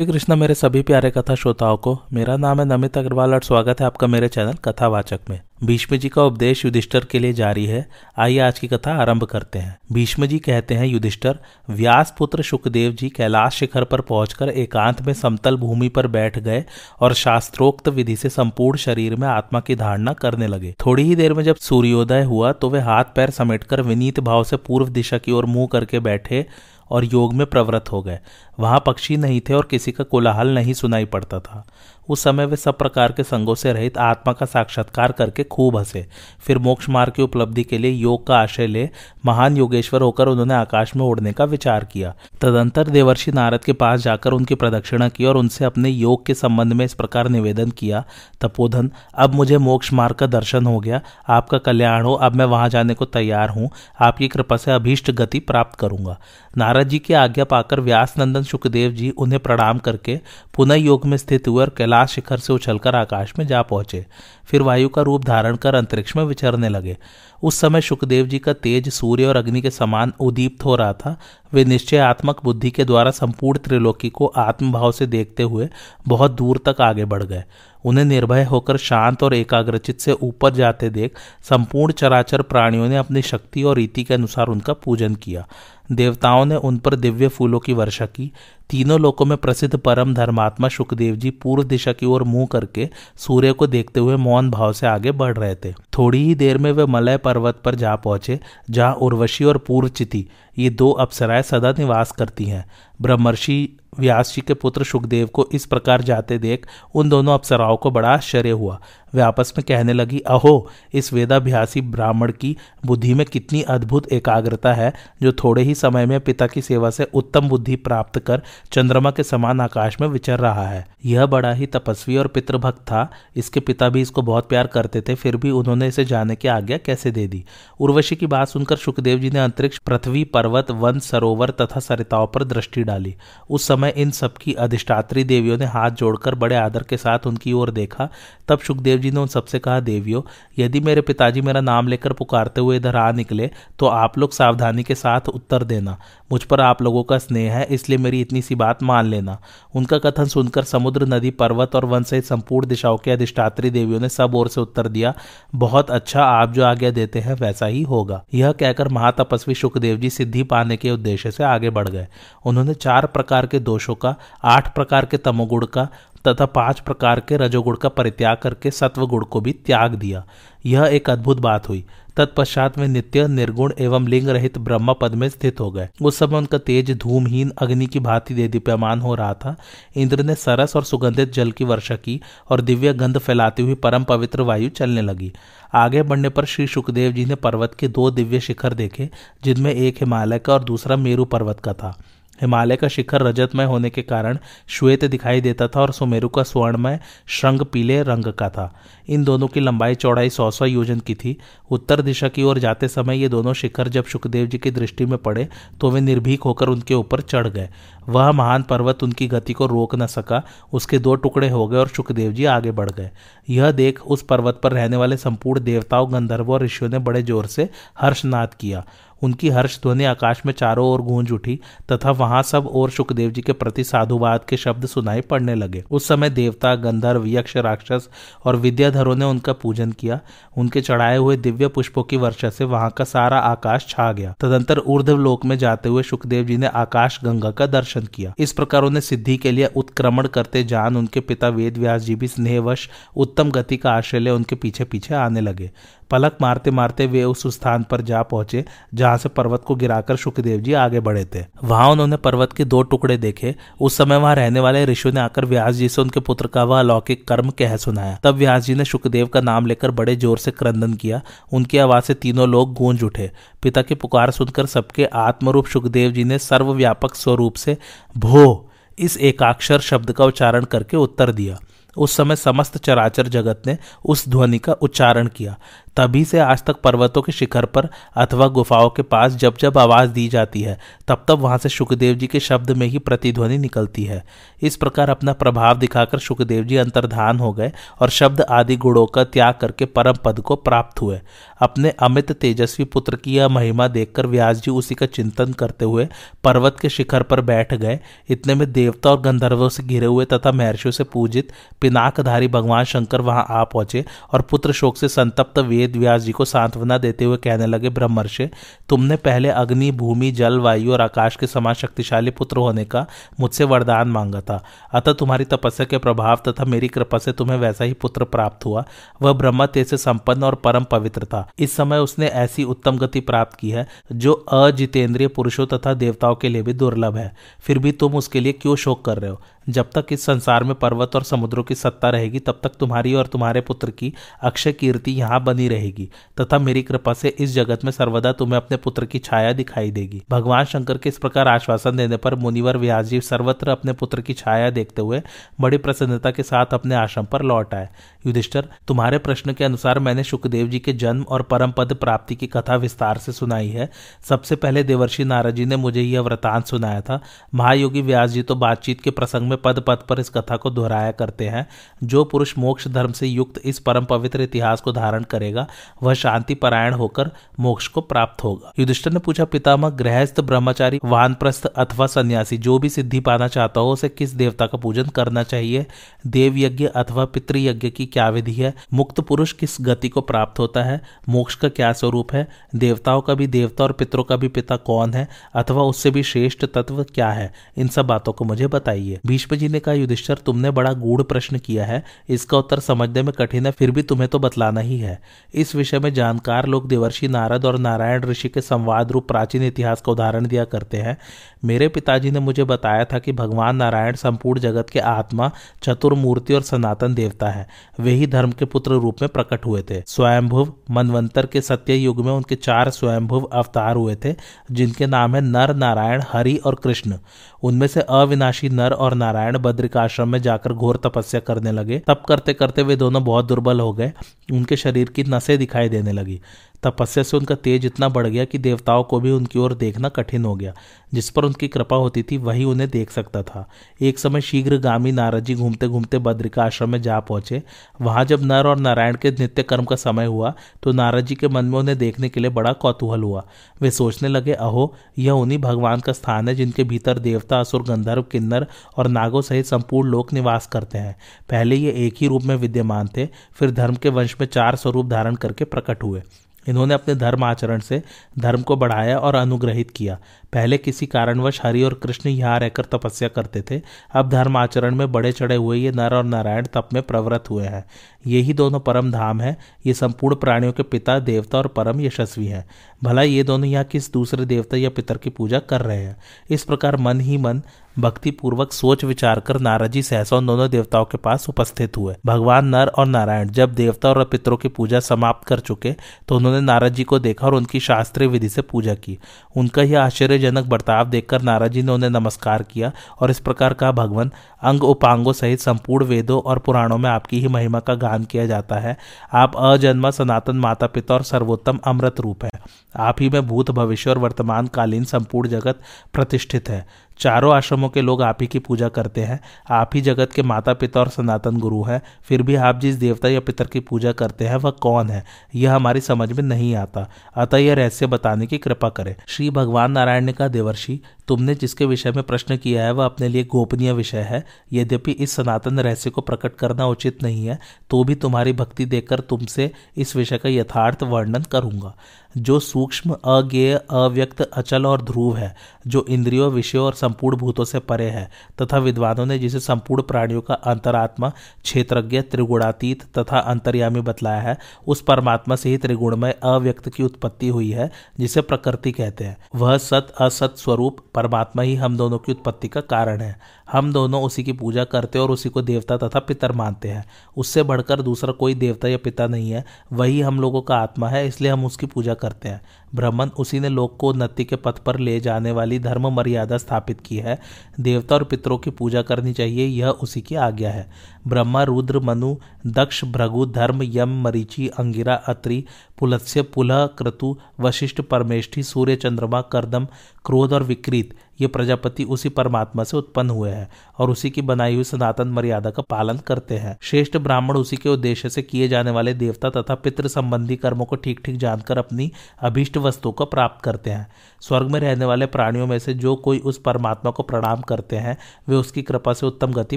श्री कृष्ण मेरे सभी प्यारे कथा श्रोताओं को, मेरा नाम है नमित अग्रवाल और स्वागत है आपका मेरे चैनल कथावाचक में। भीष्म जी का उपदेश युधिष्ठर के लिए जारी है। आइए आज की कथा आरंभ करते हैं। भीष्म जी कहते हैं, युधिष्ठर व्यास पुत्र सुखदेव जी कैलाश शिखर पर पहुंचकर एकांत में समतल भूमि पर बैठ गए और शास्त्रोक्त विधि से संपूर्ण शरीर में आत्मा की धारणा करने लगे। थोड़ी ही देर में जब सूर्योदय हुआ तो वे हाथ पैर समेटकर विनीत भाव से पूर्व दिशा की ओर मुँह करके बैठे और योग में प्रवृत्त हो गए। वहाँ पक्षी नहीं थे और किसी का कोलाहल नहीं सुनाई पड़ता था। उस समय वे सब प्रकार के संगों से रहित आत्मा का साक्षात्कार करके खूब हंसे। फिर मोक्ष मार्ग की उपलब्धि के लिए योग का आशय ले महान योगेश्वर होकर उन्होंने आकाश में उड़ने का विचार किया। तदंतर देवर्षि नारद के पास जाकर उनकी प्रदक्षिणा की और उनसे अपने योग के संबंध में इस प्रकार निवेदन किया, तपोधन, अब मुझे मोक्ष मार्ग का दर्शन हो गया। आपका कल्याण हो। अब मैं वहाँ जाने को तैयार हूँ। आपकी कृपा से अभीष्ट गति प्राप्त करूँगा। नारद जी की आज्ञा पाकर व्यास नंदन सुखदेव जी उन्हें प्रणाम करके पुनः योग में स्थित हुए और कैलाश शिखर से उछलकर आकाश में जा पहुँचे। फिर वायु का रूप धारण कर अंतरिक्ष में विचरने लगे। उस समय सुखदेव जी का तेज सूर्य और अग्नि के समान उदीप्त हो रहा था। वे निश्चयात्मक बुद्धि के द्वारा संपूर्ण त्रिलोकी को आत्मभाव से देखते हुए बहुत दूर तक आगे बढ़ गए। उन्हें निर्भय होकर शांत और एकाग्रचित से ऊपर जाते देख संपूर्ण चराचर प्राणियों ने अपनी शक्ति और रीति के अनुसार उनका पूजन किया। देवताओं ने उन पर दिव्य फूलों की वर्षा की। तीनों लोकों में प्रसिद्ध परम धर्मात्मा सुखदेव जी पूर्व दिशा की ओर मुँह करके सूर्य को देखते हुए मौन भाव से आगे बढ़ रहे थे। थोड़ी ही देर में वे मलय पर्वत पर जा पहुँचे, जहाँ उर्वशी और पूर्वचिति, ये दो अप्सराएँ सदा निवास करती हैं। ब्रह्मर्षि व्यास जी के पुत्र सुखदेव को इस प्रकार जाते देख उन दोनों अप्सराओं को बड़ा आश्चर्य हुआ। वे आपस में कहने लगी, अहो, इस वेदाभ्यासी ब्राह्मण की बुद्धि में कितनी अद्भुत एकाग्रता है, जो थोड़े ही समय में पिता की सेवा से उत्तम बुद्धि प्राप्त कर चंद्रमा के समान आकाश में विचर रहा है। यह बड़ा ही तपस्वी और पितृभक्त था। इसके पिता भी इसको बहुत प्यार करते थे, फिर भी उन्होंने इसे जाने की आज्ञा कैसे दे दी? उर्वशी की बात सुनकर सुखदेव जी ने अंतरिक्ष, पृथ्वी, पर्वत, वन, सरोवर तथा सरिताओं पर दृष्टि डाली। उस समय इन सबकी अधिष्ठात्री देवियों ने हाथ जोड़कर बड़े आदर के साथ उनकी ओर देखा। तब सुखदेव जी ने उन सबसे कहा, देवियों, यदि मेरे पिताजी मेरा नाम लेकर पुकारते हुए इधर आ निकले तो आप लोग सावधानी के साथ उत्तर देना। मुझ पर आप लोगों का स्नेह है, इसलिए मेरी इतनी सी बात मान लेना। उनका कथन सुनकर समुद्र, नदी, पर्वत और वन सहित संपूर्ण दिशाओं के अधिष्ठात्री देवियों ने सब ओर से उत्तर दिया, बहुत अच्छा आप जो आज्ञा देते हैं, वैसा ही होगा। यह कहकर महातपस्वी सुखदेव जी सिद्धि पाने के उद्देश्य से आगे बढ़ गए। उन्होंने चार प्रकार के दोषों का, आठ प्रकार के तमोगुण का तथा पाँच प्रकार के रजोगुण का परित्याग करके सत्व गुण को भी त्याग दिया। यह एक अद्भुत बात हुई। तत्पश्चात में नित्य, निर्गुण एवं लिंग रहित ब्रह्म पद में स्थित हो गए। उस समय उनका तेज, धूमहीन, अग्नि की भांति दे दीप्यमान हो रहा था। इंद्र ने सरस और सुगंधित जल की वर्षा की और दिव्य गंध फैलाती हुई परम पवित्र वायु चलने लगी। आगे बढ़ने पर श्री सुखदेव जी ने पर्वत के दो दिव्य शिखर देखे, जिनमें एक हिमालय का और दूसरा मेरु पर्वत का था। हिमालय का शिखर रजतमय होने के कारण श्वेत दिखाई देता था और सुमेरु का स्वर्णमय श्रृंग पीले रंग का था। इन दोनों की लंबाई चौड़ाई सौ सौ योजन की थी। उत्तर दिशा की ओर जाते समय ये दोनों शिखर जब सुखदेव जी की दृष्टि में पड़े तो वे निर्भीक होकर उनके ऊपर चढ़ गए। वह महान पर्वत उनकी गति को रोक न सका, उसके दो टुकड़े हो गए और सुखदेव जी आगे बढ़ गए। यह देख उस पर्वत पर रहने वाले संपूर्ण देवताओं, गंधर्वों और ऋषियों ने बड़े ज़ोर से हर्षनाद किया। उनकी हर्ष ध्वनि आकाश में चारों ओर गूंज उठी तथा वहाँ सब और सुखदेव जी के प्रति साधुवाद के शब्द सुनाई पड़ने लगे। उस समय देवता, गंधर्व, यक्ष, राक्षस और विद्याधरों ने उनका पूजन किया। उनके चढ़ाए हुए दिव्य पुष्पों की वर्षा से वहाँ का सारा आकाश छा गया। तदंतर ऊर्धव लोक में जाते हुए सुखदेव जी ने आकाश गंगा का दर्शन किया। इस प्रकार उन्हें सिद्धि के लिए उत्क्रमण करते जान उनके पिता वेद व्यास जी भी स्नेहवश, उत्तम गति का आश्रय ले उनके पीछे पीछे आने लगे। पलक मारते मारते वे उस स्थान पर जा पहुँचे, जहाँ से पर्वत को गिराकर सुखदेव जी आगे बढ़े थे। वहाँ उन्होंने पर्वत के दो टुकड़े देखे। उस समय वहाँ रहने वाले ऋषि ने आकर व्यास जी से उनके पुत्र का वह अलौकिक कर्म कह सुनाया। तब व्यास जी ने सुखदेव का नाम लेकर बड़े ज़ोर से क्रंदन किया। उनकी आवाज़ से तीनों लोग गूंज उठे। पिता की पुकार सुनकर सबके आत्मरूप सुखदेव जी ने सर्वव्यापक स्वरूप से भो, इस एकाक्षर शब्द का उच्चारण करके उत्तर दिया। उस समय समस्त चराचर जगत ने उस ध्वनि का उच्चारण किया। तभी से आज तक पर्वतों के शिखर पर अथवा गुफाओं के पास जब जब आवाज़ दी जाती है, तब तब वहाँ से सुखदेव जी के शब्द में ही प्रतिध्वनि निकलती है। इस प्रकार अपना प्रभाव दिखाकर सुखदेव जी अंतर्धान हो गए और शब्द आदि गुणों का त्याग करके परम पद को प्राप्त हुए। अपने अमित तेजस्वी पुत्र की यह महिमा देखकर व्यास जी उसी का चिंतन करते हुए पर्वत के शिखर पर बैठ गए। इतने में देवता और गंधर्वों से घिरे हुए तथा महर्षियों से पूजित पिनाकधारी भगवान शंकर वहाँ आ पहुँचे और पुत्र शोक से संतप्त वेद व्यास जी को सांत्वना देते हुए कहने लगे, ब्रह्मर्षि, तुमने पहले अग्नि, भूमि, जल, वायु और आकाश के समान शक्तिशाली पुत्र होने का मुझसे वरदान मांगा था। अतः तुम्हारी तपस्या के प्रभाव तथा मेरी कृपा से तुम्हें वैसा ही पुत्र प्राप्त हुआ। वह ब्रह्म तेज से संपन्न और परम पवित्र था। इस समय उसने ऐसी उत्तम गति प्राप्त की है, जो अजितेंद्रिय पुरुषों तथा देवताओं के लिए भी दुर्लभ है। फिर भी तुम उसके लिए क्यों शोक कर रहे हो? जब तक इस संसार में पर्वत और समुद्रों की सत्ता रहेगी, तब तक तुम्हारी और तुम्हारे पुत्र की अक्षय कीर्ति यहाँ बनी रहेगी, तथा मेरी कृपा से इस जगत में सर्वदा तुम्हें अपने पुत्र की छाया दिखाई देगी। भगवान शंकर के इस प्रकार आश्वासन देने पर मुनिवर व्यास जी सर्वत्र अपने पुत्र की छाया देखते हुए बड़ी प्रसन्नता के साथ अपने आश्रम पर लौट आए। युधिष्ठर, तुम्हारे प्रश्न के अनुसार मैंने सुखदेव जी के जन्म और परम पद प्राप्ति की कथा विस्तार से सुनाई है। सबसे पहले देवर्षि नारद जी ने मुझे यह वृतांत सुनाया था। महायोगी व्यास जी तो बातचीत के प्रसंग में पद पद पर इस कथा को दोहराया करते हैं। जो पुरुष मोक्ष धर्म से युक्त इस परम पवित्र इतिहास को धारण करेगा, वह शांति परायण होकर मोक्ष को प्राप्त होगा। युधिष्ठर ने पूछा, पितामह, गृहस्थ, ब्रह्मचारी, वानप्रस्थ अथवा सन्यासी, जो भी सिद्धि पाना चाहता हो, उसे किस देवता का पूजन करना चाहिए? देव यज्ञ अथवा पितृयज्ञ की क्या विधि है? मुक्त पुरुष किस गति को प्राप्त होता है? मोक्ष का क्या स्वरूप है? देवताओं का भी देवता और पितरों का भी पिता कौन है? अथवा उससे भी श्रेष्ठ तत्व क्या है? इन सब बातों को मुझे बताइए। भीष्म जी ने कहा, युधिष्ठर, तुमने बड़ा गूढ़ प्रश्न किया है। इसका उत्तर समझने में कठिन है, फिर भी तुम्हें तो बतलाना ही है। इस विषय में जानकार लोग देवर्षि नारद और नारायण ऋषि के संवाद रूप प्राचीन इतिहास का उदाहरण दिया करते हैं। मेरे पिताजी ने मुझे बताया था कि भगवान नारायण संपूर्ण जगत के आत्मा, चतुर्मूर्ति और सनातन देवता है। वे ही धर्म के पुत्र रूप में प्रकट हुए थे। स्वयंभुव मनवंतर के सत्य युग में उनके चार स्वयंभुव अवतार हुए थे, जिनके नाम है नर, नारायण, हरि और कृष्ण। उनमें से अविनाशी नर और नारायण बद्रिकाश्रम में जाकर घोर तपस्या करने लगे। तब करते करते वे दोनों बहुत दुर्बल हो गए। उनके शरीर की नसें दिखाई देने लगी। तपस्या से उनका तेज इतना बढ़ गया कि देवताओं को भी उनकी ओर देखना कठिन हो गया। जिस पर उनकी कृपा होती थी, वही उन्हें देख सकता था। एक समय शीघ्र गामी नारद जी घूमते घूमते बद्रिका आश्रम में जा पहुँचे। वहाँ जब नर और नारायण के नित्य कर्म का समय हुआ तो नारद जी के मन में उन्हें देखने के लिए बड़ा कौतूहल हुआ। वे सोचने लगे, अहो, यह उन्हीं भगवान का स्थान है जिनके भीतर देवता, असुर, गंधर्व, किन्नर और नागों सहित संपूर्ण लोक निवास करते हैं। पहले ये एक ही रूप में विद्यमान थे, फिर धर्म के वंश में चार स्वरूप धारण करके प्रकट हुए। इन्होंने अपने धर्म आचरण से धर्म को बढ़ाया और अनुग्रहित किया। पहले किसी कारणवश हरि और कृष्ण यहाँ रहकर तपस्या करते थे, अब धर्म आचरण में बड़े चढ़े हुए ये नर और नारायण तप में प्रवृत्त हुए हैं। यही दोनों परम धाम हैं, ये संपूर्ण प्राणियों के पिता, देवता और परम यशस्वी हैं। भला ये दोनों यहाँ किस दूसरे देवता या पितर की पूजा कर रहे हैं? इस प्रकार मन ही मन भक्ति पूर्वक सोच विचार कर नाराजी सहसा उन दोनों देवताओं के पास उपस्थित हुए। भगवान नर और नारायण जब देवता और पितरों की पूजा समाप्त कर चुके तो उन्होंने नारद जी को देखा और उनकी शास्त्रीय विधि से पूजा की। उनका यह आश्चर्यजनक बर्ताव देखकर नारद जी ने उन्हें नमस्कार किया और इस प्रकार कहा, भगवान, अंग उपांगों सहित संपूर्ण वेदों और पुराणों में आपकी ही महिमा का गान किया जाता है। आप अजन्मा सनातन माता पिता और सर्वोत्तम अमृत रूप है। आप ही में भूत भविष्य और वर्तमान कालीन संपूर्ण जगत प्रतिष्ठित है। चारों आश्रमों के लोग आप ही की पूजा करते हैं। आप ही जगत के माता पिता और सनातन गुरु हैं। फिर भी आप जिस देवता या पितर की पूजा करते हैं, वह कौन है? यह हमारी समझ में नहीं आता। अतः यह रहस्य बताने की कृपा करें। श्री भगवान नारायण ने कहा देवर्षि तुमने जिसके विषय में प्रश्न किया है, वह अपने लिए गोपनीय विषय है। यद्यपि इस सनातन रहस्य को प्रकट करना उचित नहीं है तो भी तुम्हारी भक्ति देखकर तुमसे इस विषय का यथार्थ वर्णन करूँगा। जो सूक्ष्म, अज्ञेय, अव्यक्त, अचल और ध्रुव है, जो इंद्रियों, विषयों और संपूर्ण भूतों से परे है, तथा विद्वानों ने जिसे संपूर्ण प्राणियों का अंतरात्मा, क्षेत्रज्ञ, त्रिगुणातीत तथा अंतर्यामी बतलाया है, उस परमात्मा से ही त्रिगुणमय, अव्यक्त की उत्पत्ति हुई है, जिसे प्रकृति कहते हैं। वह सत, असत स्वरूप परमात्मा ही हम दोनों की उत्पत्ति का कारण है। हम दोनों उसी की पूजा करते और उसी को देवता तथा पितर मानते हैं। उससे बढ़कर दूसरा कोई देवता या पिता नहीं है। वही हम लोगों का आत्मा है, इसलिए हम उसकी पूजा करते हैं। ब्राह्मण उसी ने लोक को उन्नति के पथ पर ले जाने वाली धर्म मर्यादा स्थापित की है। देवता और पितरों की पूजा करनी चाहिए, यह उसी की आज्ञा है। ब्रह्मा, रुद्र, मनु, दक्ष, भृगु, धर्म, यम, मरीचि, अंगिरा, अत्रि, पुलत्स्य पुलह क्रतु, वशिष्ठ, परमेष्ठी, सूर्य, चंद्रमा, करदम, क्रोध और विकृत ये प्रजापति उसी परमात्मा से उत्पन्न हुए हैं और उसी की बनाई हुई सनातन मर्यादा का पालन करते हैं। श्रेष्ठ ब्राह्मण उसी के उद्देश्य से किए जाने वाले देवता तथा पितृ संबंधी कर्मों को ठीक ठीक जानकर अपनी अभीष्ट वस्तु को प्राप्त करते हैं। स्वर्ग में रहने वाले प्राणियों में से जो कोई उस परमात्मा को प्रणाम करते हैं, वे उसकी कृपा से उत्तम गति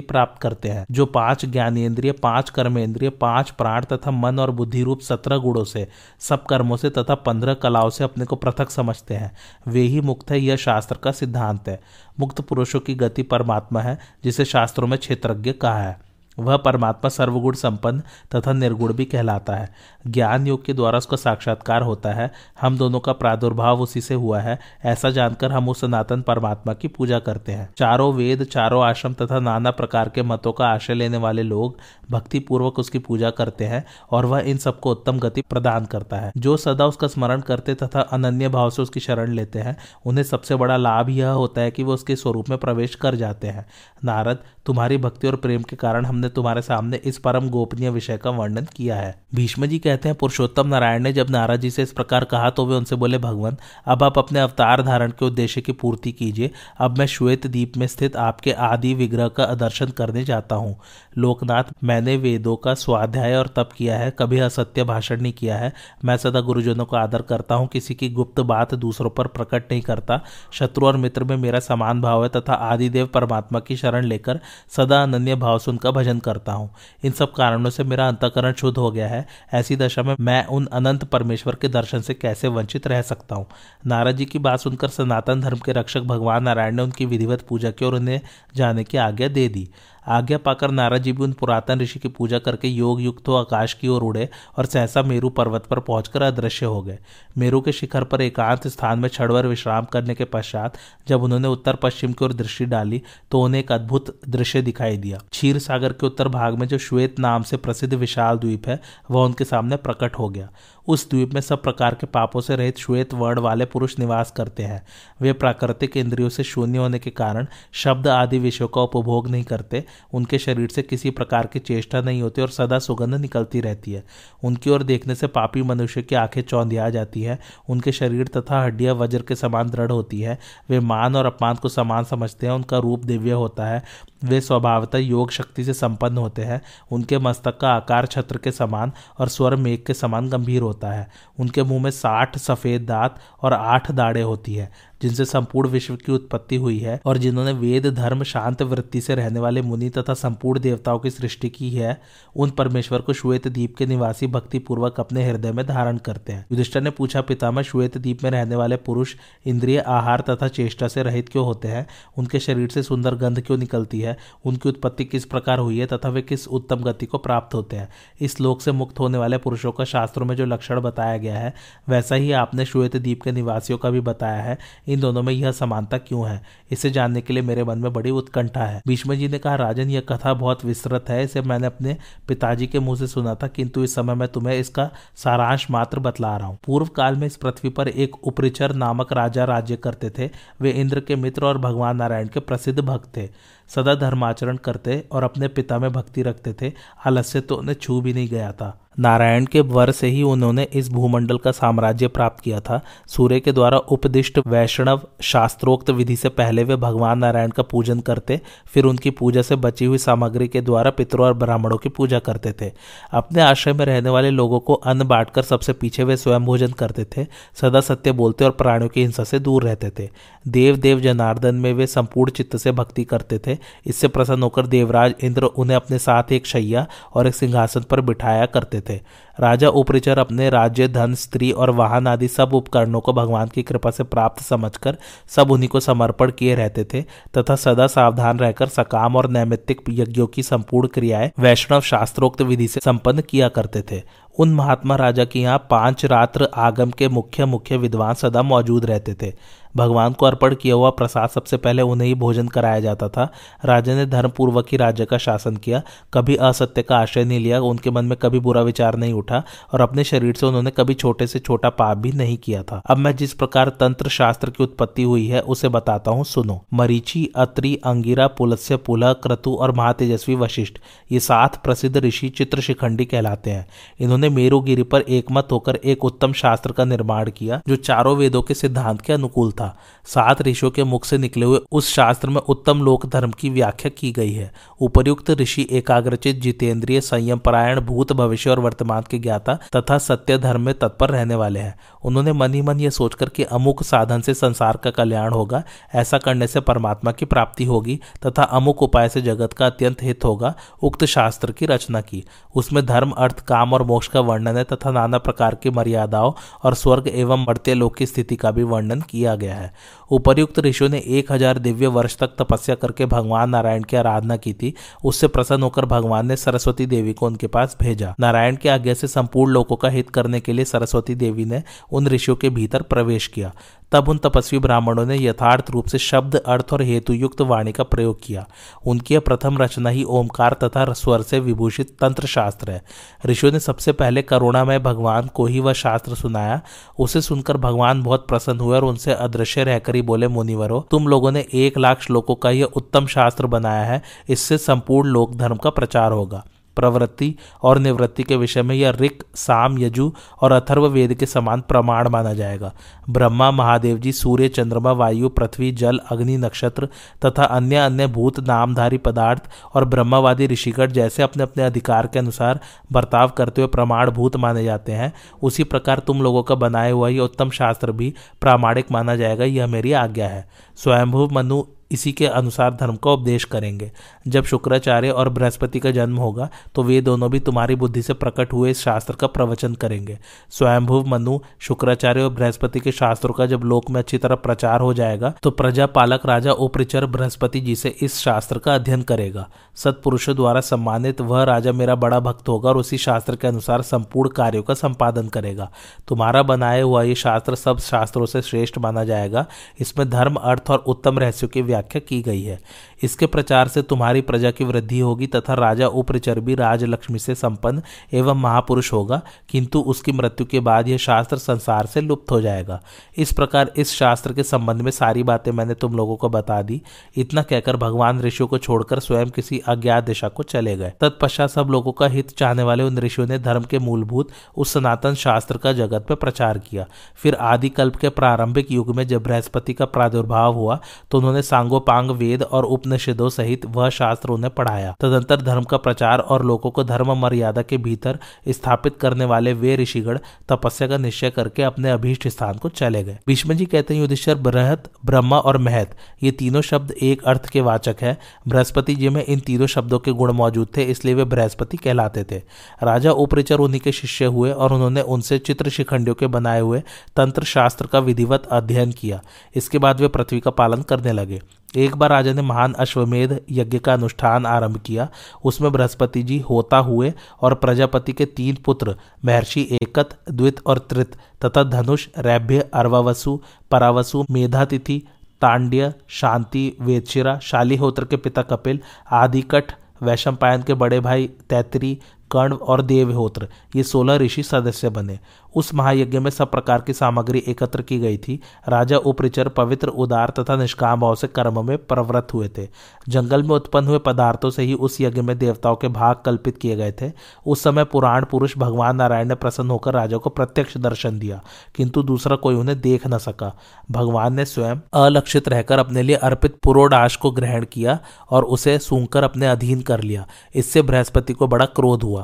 प्राप्त करते हैं। जो पाँच ज्ञानेन्द्रिय, पाँच कर्मेंद्रिय पाँच प्राण तथा मन और बुद्धि रूप सत्रह गुणों से, सब कर्मों से तथा पंद्रह कलाओं से अपने को पृथक समझते हैं। वे ही मुक्त है यह शास्त्र का सिद्धांत। है। मुक्त पुरुषों की गति परमात्मा है जिसे शास्त्रों में क्षेत्रज्ञ कहा है। वह परमात्मा सर्वगुण संपन्न तथा निर्गुण भी कहलाता है। ज्ञान योग के द्वारा उसका साक्षात्कार होता है। हम दोनों का प्रादुर्भाव उसी से हुआ है, ऐसा जानकर हम उस सनातन परमात्मा की पूजा करते हैं। चारों वेद, चारों आश्रम तथा नाना प्रकार के मतों का आश्रय लेने वाले लोग भक्ति पूर्वक उसकी पूजा करते हैं और वह इन सबको उत्तम गति प्रदान करता है। जो सदा उसका स्मरण करते तथा अनन्य भाव से उसकी शरण लेते हैं, उन्हें सबसे बड़ा लाभ यह होता है कि वो उसके स्वरूप में प्रवेश कर जाते हैं। नारद, तुम्हारी भक्ति और प्रेम के कारण हमने तुम्हारे सामने इस परम गोपनीय विषय का वर्णन किया है। भीष्म जी कहते हैं, पुरुषोत्तम नारायण ने जब नाराज़ जी से इस प्रकार कहा तो वे उनसे बोले, भगवान, अब आप अपने अवतार धारण के उद्देश्य की पूर्ति कीजिए। अब मैं श्वेत द्वीप में स्थित आपके आदि विग्रह का दर्शन करने जाता हूँ। लोकनाथ, मैंने वेदों का स्वाध्याय और तप किया है, कभी असत्य भाषण नहीं किया है। मैं सदा गुरुजनों का आदर करता हूँ, किसी की गुप्त बात दूसरों पर प्रकट नहीं करता। शत्रु और मित्र में मेरा समान भाव है, तथा आदिदेव परमात्मा की शरण लेकर सदा अनन्य भाव से उनका भजन करता हूँ। इन सब कारणों से मेरा अंतकरण शुद्ध हो गया है। ऐसी दशा में मैं उन अनंत परमेश्वर के दर्शन से कैसे वंचित रह सकता हूँ? नारद जी की बात सुनकर सनातन धर्म के रक्षक भगवान नारायण ने उनकी विधिवत पूजा की और उन्हें जाने की आज्ञा दे दी। आज्ञा पाकर नारद जी भी उन पुरातन ऋषि की पूजा करके योग युक्त हो आकाश की ओर उड़े और सहसा मेरू पर्वत पर पहुंचकर अदृश्य हो गए। मेरू के शिखर पर एकांत स्थान में छड़वर विश्राम करने के पश्चात जब उन्होंने उत्तर पश्चिम की ओर दृष्टि डाली तो उन्हें एक अद्भुत दृश्य दिखाई दिया। क्षीर सागर के उत्तर भाग में जो श्वेत नाम से प्रसिद्ध विशाल द्वीप है, वह उनके सामने प्रकट हो गया। उस द्वीप में सब प्रकार के पापों से रहित श्वेत वर्ण वाले पुरुष निवास करते हैं। वे प्राकृतिक इंद्रियों से शून्य होने के कारण शब्द आदि विषयों का उपभोग नहीं करते। उनके शरीर से किसी प्रकार की चेष्टा नहीं होती और सदा सुगंध निकलती रहती है। उनकी ओर देखने से पापी मनुष्य की आँखें चौंधिया जाती है। उनके शरीर तथा हड्डियाँ वज्र के समान दृढ़ होती है। वे मान और अपमान को समान समझते हैं। उनका रूप दिव्य होता है। वे स्वभावतः योग शक्ति से संपन्न होते हैं। उनके मस्तक का आकार छत्र के समान और स्वर मेघ के समान गंभीर होता है। उनके मुँह में साठ सफ़ेद दांत और आठ दाढ़े होती है। जिनसे संपूर्ण विश्व की उत्पत्ति हुई है और जिन्होंने वेद, धर्म, शांत वृत्ति से रहने वाले मुनि तथा संपूर्ण देवताओं की सृष्टि की है, उन परमेश्वर को श्वेत द्वीप के निवासी भक्ति पूर्वक अपने हृदय में धारण करते हैं। युधिष्ठर ने पूछा, पितामह, श्वेत द्वीप में रहने वाले पुरुष इंद्रिय, आहार तथा चेष्टा से रहित क्यों होते हैं? उनके शरीर से सुंदर गंध क्यों निकलती है? उनकी उत्पत्ति किस प्रकार हुई है तथा वे किस उत्तम गति को प्राप्त होते हैं? इस लोक से मुक्त होने वाले पुरुषों का शास्त्रों में जो लक्षण बताया गया है, वैसा ही आपने श्वेत द्वीप के निवासियों का भी बताया है। इन दोनों में यह समानता क्यों है? इसे जानने के लिए मेरे मन में बड़ी उत्कंठा है। भीष्म जी ने कहा, राजन, यह कथा बहुत विस्तृत है, इसे मैंने अपने पिताजी के मुँह से सुना था, किंतु इस समय मैं तुम्हें इसका सारांश मात्र बतला रहा हूँ। पूर्व काल में इस पृथ्वी पर एक उपरिचर नामक राजा राज्य करते थे। वे इंद्र के मित्र और भगवान नारायण के प्रसिद्ध भक्त थे। सदा धर्माचरण करते और अपने पिता में भक्ति रखते थे। आलस्य तो उन्हें छू भी नहीं गया था। नारायण के वर से ही उन्होंने इस भूमंडल का साम्राज्य प्राप्त किया था। सूर्य के द्वारा उपदिष्ट वैष्णव शास्त्रोक्त विधि से पहले वे भगवान नारायण का पूजन करते, फिर उनकी पूजा से बची हुई सामग्री के द्वारा पितरों और ब्राह्मणों की पूजा करते थे। अपने आश्रय में रहने वाले लोगों को अन्न बांटकर सबसे पीछे वे स्वयं भोजन करते थे, सदा सत्य बोलते और प्राणियों की हिंसा से दूर रहते थे। देव देव जनार्दन में वे संपूर्ण चित्त से भक्ति करते थे। इससे प्रसन्न होकर देवराज इंद्र उन्हें अपने साथ एक शैया और एक सिंहासन पर बिठाया करते थे। राजा, उपरिचर अपने राज्य, धन, स्त्री और वाहन आदि सब उपकरणों को भगवान की कृपा से प्राप्त समझकर सब उन्हीं को समर्पण किए रहते थे तथा सदा सावधान रहकर सकाम और नैमित्तिक यज्ञों की संपूर्ण क्रियाएँ वैष्णव शास्त्रोक्त विधि से संपन्न किया करते थे। उन महात्मा राजा के यहाँ पाँच रात्र आगम के मुख्य मुख्य विद्वान सदा मौजूद रहते थे। भगवान को अर्पण किया हुआ प्रसाद सबसे पहले उन्हें ही भोजन कराया जाता था। राजा ने धर्म पूर्वक ही राज्य का शासन किया। कभी असत्य का आश्रय नहीं लिया, उनके मन में कभी बुरा विचार नहीं उठा और अपने शरीर से उन्होंने कभी छोटे से छोटा पाप भी नहीं किया था। अब मैं जिस प्रकार तंत्र शास्त्र की उत्पत्ति हुई है, उसे बताता हूँ, सुनो। मरीची, अत्रि, अंगिरा, पुलस्य, पुलह, क्रतु और महातेजस्वी वशिष्ठ, ये सात प्रसिद्ध ऋषि चित्र शिखंडी कहलाते हैं। इन्होंने मेरुगिरी पर एकमत होकर एक उत्तम शास्त्र का निर्माण किया, जो चारों वेदों के सिद्धांत के अनुकूल था। सात ऋषियों के मुख से निकले हुए उस शास्त्र में उत्तम लोक धर्म की व्याख्या की गई है। उपर्युक्त ऋषि एकाग्रचित जितेंद्रिय संयम परायण भूत भविष्य और वर्तमान के ज्ञाता तथा सत्य धर्म में तत्पर रहने वाले हैं। उन्होंने मन ही मन ये सोचकर कि अमुक साधन से संसार का कल्याण होगा, ऐसा करने से परमात्मा की प्राप्ति होगी तथा अमुक उपाय से जगत का अत्यंत हित होगा, उक्त शास्त्र की रचना की। उसमें धर्म, अर्थ, काम और मोक्ष का वर्णन है तथा नाना प्रकार की मर्यादाओं और स्वर्ग एवं मर्त्य लोक की स्थिति का भी वर्णन किया गया है उपर्युक्त ऋषियों ने एक हज़ार दिव्य वर्ष तक तपस्या करके भगवान नारायण की आराधना की थी। उससे प्रसन्न होकर भगवान ने सरस्वती देवी को उनके पास भेजा। नारायण की आज्ञा से संपूर्ण लोगों का हित करने के लिए सरस्वती देवी ने उन ऋषियों के भीतर प्रवेश किया। तब उन तपस्वी ब्राह्मणों ने यथार्थ रूप से शब्द, अर्थ और हेतु युक्त वाणी का प्रयोग किया। उनकी प्रथम रचना ही ओमकार तथा स्वर से विभूषित तंत्र शास्त्र है। ऋषियों ने सबसे पहले करुणामय भगवान को ही वह शास्त्र सुनाया। उसे सुनकर भगवान बहुत प्रसन्न हुए और उनसे अदृश्य रहकर ही बोले मुनिवरो, तुम लोगों ने एक लाख श्लोकों का यह उत्तम शास्त्र बनाया है, इससे संपूर्ण लोक धर्म का प्रचार होगा। प्रवृत्ति और निवृत्ति के विषय में यह ऋक, साम, यजु और अथर्व वेद के समान प्रमाण माना जाएगा। ब्रह्मा, महादेव जी, सूर्य, चंद्रमा, वायु, पृथ्वी, जल, अग्नि, नक्षत्र तथा अन्य अन्य भूत, नामधारी पदार्थ और ब्रह्मवादी ऋषिगढ़ जैसे अपने अपने अधिकार के अनुसार बर्ताव करते हुए प्रमाण भूत माने जाते हैं। उसी प्रकार तुम लोगों का बनाया हुआ यह उत्तम शास्त्र भी प्रामाणिक माना जाएगा, यह मेरी आज्ञा है। स्वयंभू मनु इसी के अनुसार धर्म का उपदेश करेंगे। जब शुक्राचार्य और बृहस्पति का जन्म होगा तो वे दोनों भी तुम्हारी बुद्धि से प्रकट हुए शास्त्र का प्रवचन करेंगे। स्वयंभुव मनु, शुक्राचार्य और बृहस्पति के शास्त्रों का जब लोक में अच्छी तरह प्रचार हो जाएगा तो प्रजा पालक राजा उपरिचर बृहस्पति जी से इस शास्त्र का अध्ययन करेगा। सत्पुरुषों द्वारा सम्मानित वह राजा मेरा बड़ा भक्त होगा और उसी शास्त्र के अनुसार संपूर्ण कार्यों का संपादन करेगा। तुम्हारा बनाया हुआ ये शास्त्र सब शास्त्रों से श्रेष्ठ माना जाएगा। इसमें धर्म, अर्थ और उत्तम रहस्यों की व्याख्या की गई है। इसके प्रचार से तुम्हारी प्रजा की वृद्धि होगी तथा राजा उपरिचर भी राजलक्ष्मी से संपन्न एवं महापुरुष होगा, किंतु उसकी मृत्यु के बाद यह शास्त्र संसार से लुप्त हो जाएगा। इस प्रकार इस शास्त्र के संबंध में सारी बातें मैंने तुम लोगों को बता दी। इतना कहकर भगवान ऋषियों को छोड़कर स्वयं किसी अज्ञात दिशा को चले गए। तत्पश्चात सब लोगों का हित चाहने वाले उन ऋषियों ने धर्म के मूलभूत उस सनातन शास्त्र का जगत में प्रचार किया। फिर आदि कल्प के प्रारंभिक युग में जब बृहस्पति का प्रादुर्भाव हुआ तो उन्होंने सांगोपांग वेद और उपनिषदों सहित वह शास्त्र उन्हें पढ़ाया। तदंतर धर्म का प्रचार और लोगों को धर्म मर्यादा के भीतर स्थापित करने वाले वे ऋषिगण तपस्या का निश्चय करके अपने अभीष्ट स्थान को चले गए। भीष्म जी कहते हैं, युधिष्ठर, बृहत, ब्रह्मा और महत, ये तीनों शब्द एक अर्थ के वाचक है। बृहस्पति जी में इन तीनों शब्दों के गुण मौजूद थे, इसलिए वे बृहस्पति कहलाते थे। राजा उपरिचर उन्हीं के शिष्य हुए और उन्होंने उनसे चित्र शिखंडियों के बनाए हुए तंत्र शास्त्र का विधिवत अध्ययन किया। इसके बाद वे पृथ्वी का पालन करने लगे। एक बार राजा ने महान अश्वमेध यज्ञ का अनुष्ठान आरंभ किया। उसमें बृहस्पति जी होता हुए और प्रजापति के तीन पुत्र, महर्षि एकत, द्वित और त्रित, तथा धनुष, रैभ्य, अर्वावसु, परावसु, मेधातिथि, तांड्य, शांति वेदशिरा शालीहोत्र के पिता कपिल आदिकट वैशंपायन के बड़े भाई, तैतरी कर्ण और देवहोत्र, ये सोलह ऋषि सदस्य बने। उस महायज्ञ में सब प्रकार की सामग्री एकत्र की गई थी। राजा उपरिचर पवित्र, उदार तथा निष्काम भाव से कर्म में प्रवृत्त हुए थे। जंगल में उत्पन्न हुए पदार्थों से ही उस यज्ञ में देवताओं के भाग कल्पित किए गए थे। उस समय पुराण पुरुष भगवान नारायण ने प्रसन्न होकर राजा को प्रत्यक्ष दर्शन दिया, किंतु दूसरा कोई उन्हें देख न सका। भगवान ने स्वयं अलक्षित रहकर अपने लिए अर्पित पुरोडाश को ग्रहण किया और उसे सूंघकर अपने अधीन कर लिया। इससे बृहस्पति को बड़ा क्रोध हुआ।